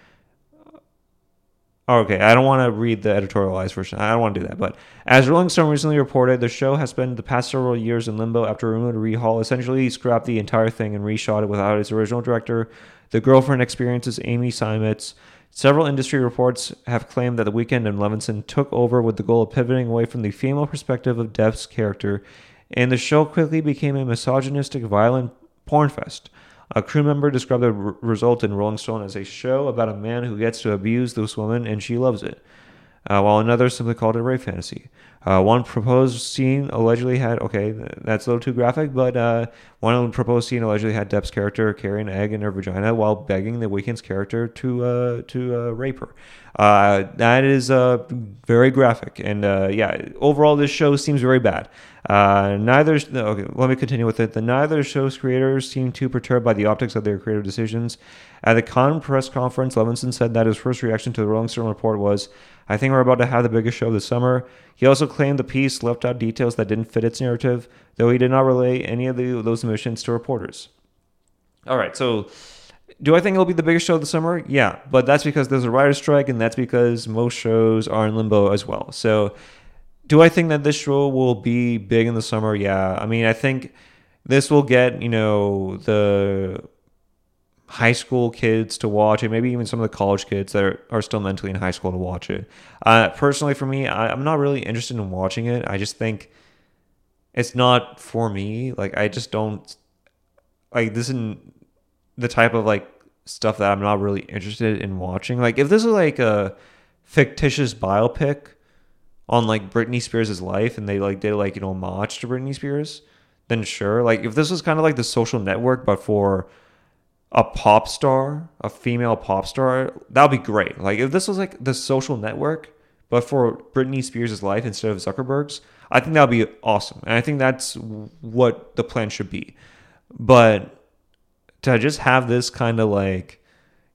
Okay, I don't want to read the editorialized version. I don't want to do that. But as Rolling Stone recently reported, the show has spent the past several years in limbo after a Rumored rehaul essentially scrapped the entire thing and reshot it without its original director. The girlfriend experiences Amy Seimetz Several industry reports have claimed that The Weeknd and Levinson took over with the goal of pivoting away from the female perspective of Depp's character, and the show quickly became a misogynistic, violent porn fest. A crew member described the r- result in Rolling Stone as a show about a man who gets to abuse this woman and she loves it, uh, while another simply called it a rape fantasy. Uh, one proposed scene allegedly had okay, that's a little too graphic, but uh, one proposed scene allegedly had Depp's character carry an egg in her vagina while begging the Weeknd's character to uh, to uh, rape her. Uh, that is uh, very graphic, and yeah, overall this show seems very bad. neither okay, let me continue with it. The neither show's creators seem too perturbed by the optics of their creative decisions. At the Cannes press conference, Levinson said that his first reaction to the Rolling Stone report was, I think we're about to have the biggest show this summer. He also claimed the piece left out details that didn't fit its narrative, though he did not relay any of the, those omissions to reporters. All right, so do I think it'll be the biggest show of the summer? Yeah, but that's because there's a writer's strike, and that's because most shows are in limbo as well. So, do I think that this show will be big in the summer? Yeah, I mean, I think this will get you know the high school kids to watch it, maybe even some of the college kids that are, are still mentally in high school to watch it. Uh, personally, for me, I, I'm not really interested in watching it. I just think it's not for me. Like, I just don't like this isn't the type of like stuff that I'm not really interested in watching. Like, if this is like a fictitious biopic on like Britney Spears' life and they like did like, know, homage to Britney Spears, then sure. Like, if this was kind of like the social network, but for a pop star, a female pop star, that would be great. Like if this was like the social network, but for Britney Spears' life instead of Zuckerberg's, I think that would be awesome. And I think that's what the plan should be. But to just have this kind of like,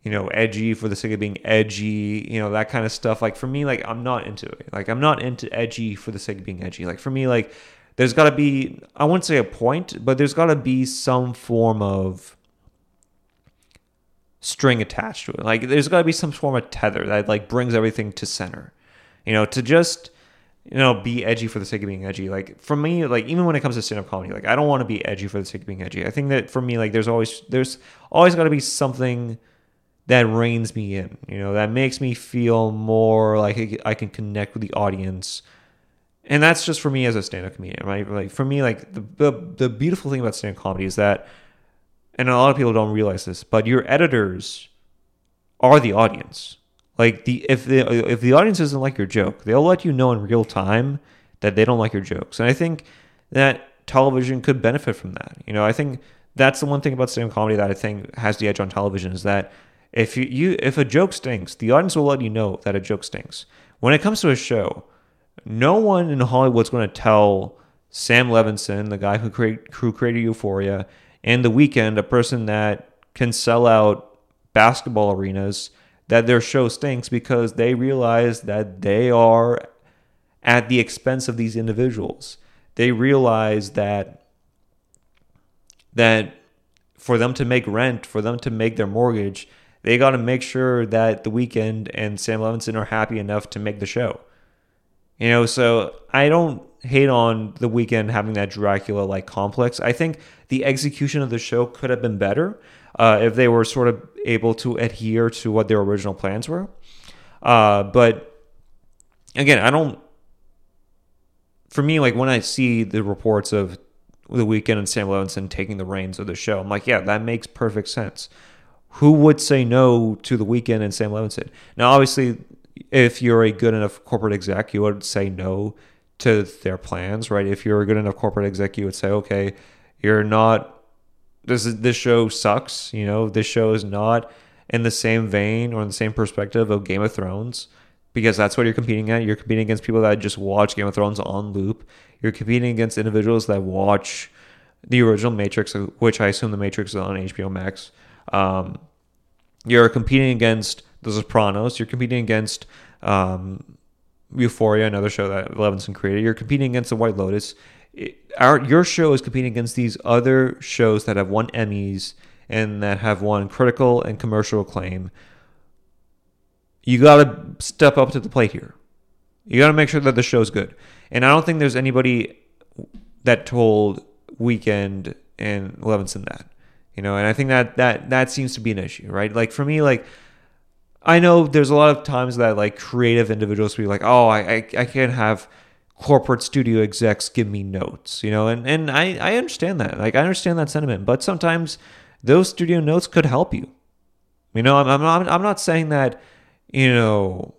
you know, edgy for the sake of being edgy, you know, that kind of stuff. Like for me, like I'm not into it. Like I'm not into edgy for the sake of being edgy. Like for me, like there's got to be, I wouldn't say a point, but there's got to be some form of string attached to it. Like there's got to be some form of tether that like brings everything to center. You know, to just you know be edgy for the sake of being edgy. Like for me, like even when it comes to stand up comedy, like I don't want to be edgy for the sake of being edgy. I think that for me, like there's always there's always got to be something that reins me in. You know, that makes me feel more like I can connect with the audience. And that's just for me as a stand-up comedian, right? Like for me, like the the, the beautiful thing about stand-up comedy is that and a lot of people don't realize this, but your editors are the audience. Like the if the if the audience doesn't like your joke, they'll let you know in real time that they don't like your jokes. And I think that television could benefit from that. You know, I think that's the one thing about stand-up comedy that I think has the edge on television is that if you, you if a joke stinks, the audience will let you know that a joke stinks. When it comes to a show, no one in Hollywood's going to tell Sam Levinson, the guy who create, who created Euphoria, and the Weeknd, a person that can sell out basketball arenas, that their show stinks because they realize that they are at the expense of these individuals. They realize that that for them to make rent, for them to make their mortgage, they got to make sure that the Weeknd and Sam Levinson are happy enough to make the show. You know, so I don't hate on the Weeknd having that Dracula like complex. I think the execution of the show could have been better uh, if they were sort of able to adhere to what their original plans were. Uh, but again, I don't. For me, like when I see the reports of the Weeknd and Sam Levinson taking the reins of the show, I'm like, yeah, that makes perfect sense. Who would say no to the Weeknd and Sam Levinson? Now, obviously, if you're a good enough corporate exec, you would say no to their plans, right? If you're a good enough corporate exec, you would say, okay, you're not. This is, this show sucks. You know, this show is not in the same vein or in the same perspective of Game of Thrones because that's what you're competing at. You're competing against people that just watch Game of Thrones on loop. You're competing against individuals that watch the original Matrix, which I assume the Matrix is on HBO Max. Um, you're competing against The Sopranos. You're competing against um, Euphoria, another show that Levinson created. You're competing against The White Lotus. Our your show is competing against these other shows that have won Emmys and that have won critical and commercial acclaim. You got to step up to the plate here. You got to make sure that the show's good. And I don't think there's anybody that told Weeknd and Levinson that. You know, and I think that that that seems to be an issue, right? Like for me, like I know there's a lot of times that like creative individuals be like, oh, I I, I can't have corporate studio execs give me notes, you know, and and I I understand that, like I understand that sentiment, but sometimes those studio notes could help you. You know, I'm I'm I'm not saying that, you know,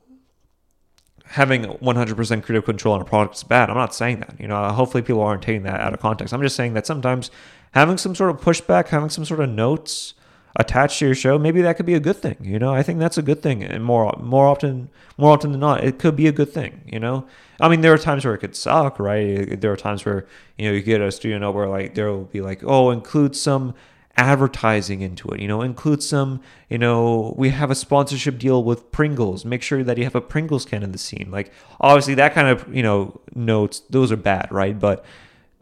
having 100% creative control on a product is bad. I'm not saying that. You know, hopefully people aren't taking that out of context. I'm just saying that sometimes having some sort of pushback, having some sort of notes attached to your show, maybe that could be a good thing. You know, I think that's a good thing, and more more often more often than not, it could be a good thing. You know, I mean, there are times where it could suck, right? There are times where you know you get a studio note where like there will be like, oh, include some advertising into it you know include some you know we have a sponsorship deal with pringles make sure that you have a pringles can in the scene like obviously that kind of you know notes those are bad right but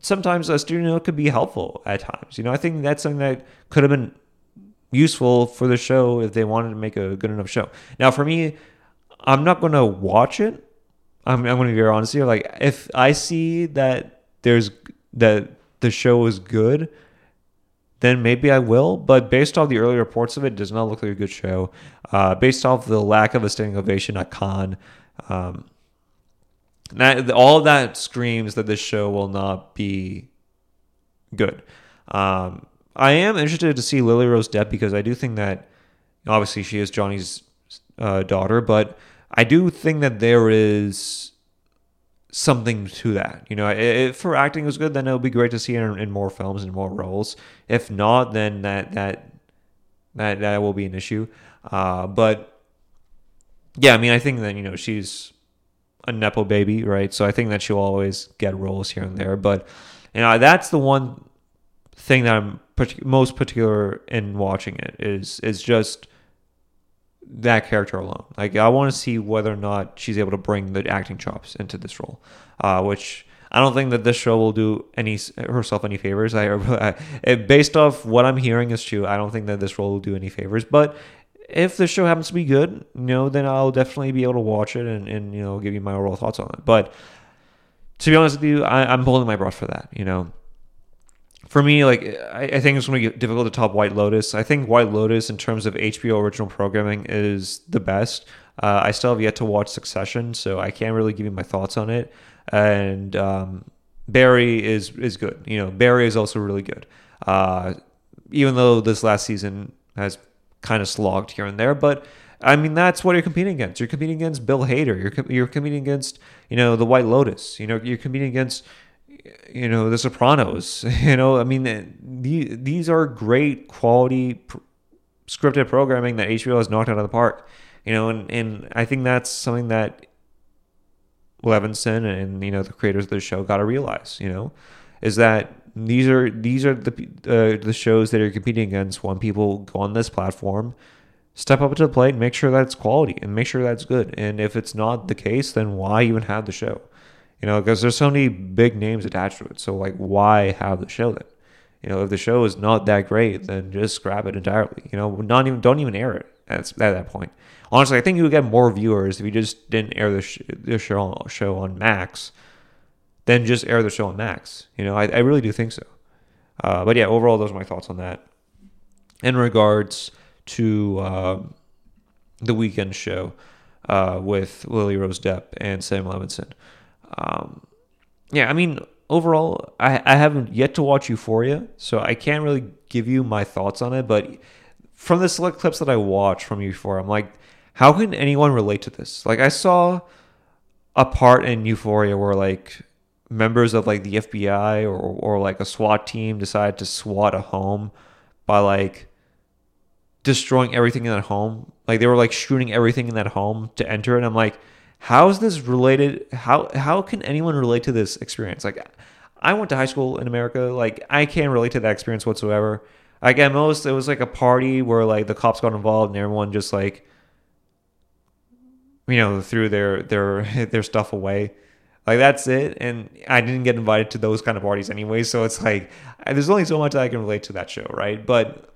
sometimes a studio note could be helpful at times. You know, I think that's something that could have been useful for the show if they wanted to make a good enough show. Now, for me, I'm not going to watch it. I'm, I'm going to be very honest here. Like, if I see that there's that the show is good, then maybe I will. But based off the early reports of it, it does not look like a good show. Uh, based off the lack of a standing ovation at Cannes, um, that, all that screams that this show will not be good. Um, I am interested to see Lily Rose Depp because I do think that obviously she is Johnny's uh, daughter, but I do think that there is something to that. You know, if her acting was good, then it would be great to see her in, more films and more roles. If not, then that that that that will be an issue. Uh, but yeah, I mean, I think that you know she's a nepo baby, right? So I think that she'll always get roles here and there. But you know, that's the one thing that I'm most particular in watching it is is just that character alone. Like I want to see whether or not she's able to bring the acting chops into this role, uh, which I don't think that this show will do any herself any favors. I, I based off what I'm hearing is true. I don't think that this role will do any favors, but if the show happens to be good, you know, then I'll definitely be able to watch it and, and you know give you my overall thoughts on it. But to be honest with you, I, am holding my breath for that. You know, for me, like I, I think it's going to be difficult to top White Lotus. I think White Lotus, in terms of HBO original programming, is the best. Uh, I still have yet to watch Succession, so I can't really give you my thoughts on it. And um, Barry is is good. You know, Barry is also really good. Uh, even though this last season has kind of slogged here and there. But I mean, that's what you're competing against. You're competing against Bill Hader. You're you're competing against you know the White Lotus. You know you're competing against you know the Sopranos. You know, I mean, the, these are great quality pr- scripted programming that HBO has knocked out of the park. You know, and and I think that's something that Levinson and you know the creators of the show got to realize. You know, is that these are these are the uh, the shows that you're competing against when people go on this platform. Step up to the plate and make sure that it's quality and make sure that's good. And if it's not the case, then why even have the show? You know, because there's so many big names attached to it. So like, why have the show then? You know, if the show is not that great, then just scrap it entirely. You know, not even don't even air it at, at that point. Honestly, I think you would get more viewers if you just didn't air the, sh- the show show on Max then just air the show on Max. You know, I, I really do think so. Uh, but yeah, overall, those are my thoughts on that. In regards to uh, the Weeknd show uh, with Lily Rose Depp and Sam Levinson. Um, yeah, I mean, overall, I, I haven't yet to watch Euphoria, so I can't really give you my thoughts on it. But from the select clips that I watched from Euphoria, I'm like, how can anyone relate to this? Like I saw a part in Euphoria where like members of like the FBI or or like a SWAT team decided to SWAT a home by like destroying everything in that home. Like they were like shooting everything in that home to enter it. I'm like, how is this related? How how can anyone relate to this experience? Like I went to high school in America. Like I can't relate to that experience whatsoever. Like at most, it was like a party where like the cops got involved and everyone just like, you know, threw their their their stuff away. Like that's it. And I didn't get invited to those kind of parties anyway. So it's like there's only so much that I can relate to that show, right? But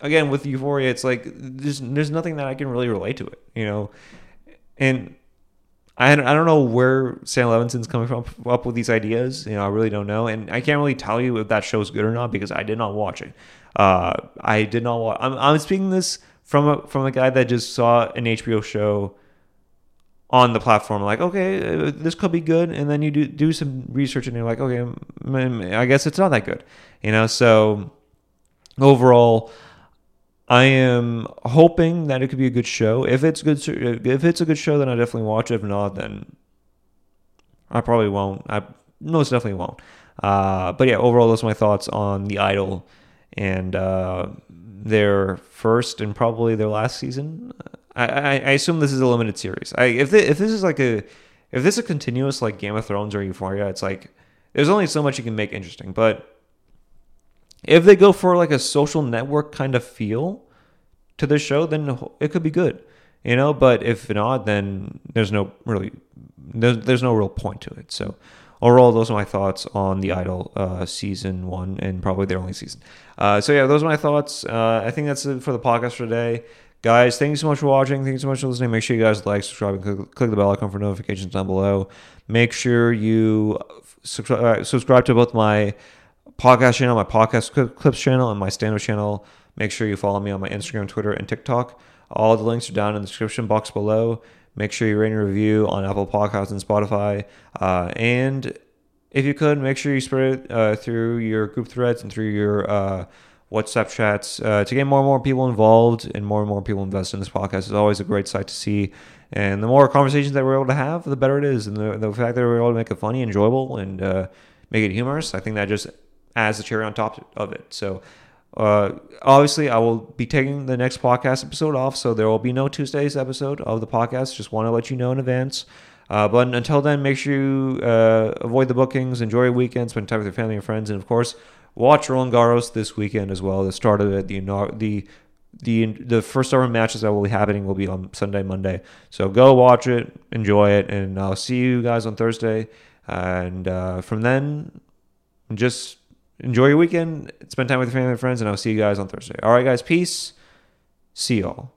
again, with Euphoria, it's like there's there's nothing that I can really relate to it, you know. And I I don't know where Sam Levinson's coming from up with these ideas. You know, I really don't know, and I can't really tell you if that show's good or not because I did not watch it. Uh, I did not watch. I'm I'm speaking this from a from a guy that just saw an HBO show on the platform. Like, okay, uh, this could be good, and then you do do some research, and you're like, okay, I guess it's not that good. You know, so overall. I am hoping that it could be a good show. If it's good, if it's a good show, then I definitely watch it. If not, then I probably won't. I most definitely won't. Uh, but yeah, overall, those are my thoughts on the Idol and uh, their first and probably their last season. I, I, I assume this is a limited series. I, if if this is like a if this is a continuous like Game of Thrones or Euphoria, it's like there's only so much you can make interesting. But if they go for like a social network kind of feel to the show, then it could be good, you know. But if not, then there's no really there's, there's no real point to it. So overall, those are my thoughts on the Idol uh, season one and probably their only season. Uh, so yeah, those are my thoughts. Uh, I think that's it for the podcast for today. Guys, thank you so much for watching. Thank you so much for listening. Make sure you guys like, subscribe, and click, click the bell icon for notifications down below. Make sure you subscribe, uh, subscribe to both my podcast channel, my podcast clips channel, and my stand-up channel. Make sure you follow me on my Instagram, Twitter, and TikTok. All the links are down in the description box below. Make sure you rate and review on Apple Podcasts and Spotify. Uh, and if you could, make sure you spread it uh, through your group threads and through your uh, WhatsApp chats uh, to get more and more people involved and more and more people invest in this podcast. It's always a great sight to see. And the more conversations that we're able to have, the better it is. And the, the fact that we're able to make it funny, enjoyable, and uh, make it humorous, I think that just as the cherry on top of it. So, uh, obviously, I will be taking the next podcast episode off, so there will be no Tuesday's episode of the podcast. Just want to let you know in advance. Uh, but until then, make sure you uh, avoid the bookings, enjoy your weekend, spend time with your family and friends, and of course, watch Roland Garros this weekend as well. The start of it, the the the the first ever matches that will be happening will be on Sunday, Monday. So go watch it, enjoy it, and I'll see you guys on Thursday. And uh, from then, just enjoy your weekend, spend time with your family and friends, and I'll see you guys on Thursday. All right, guys, peace. See y'all.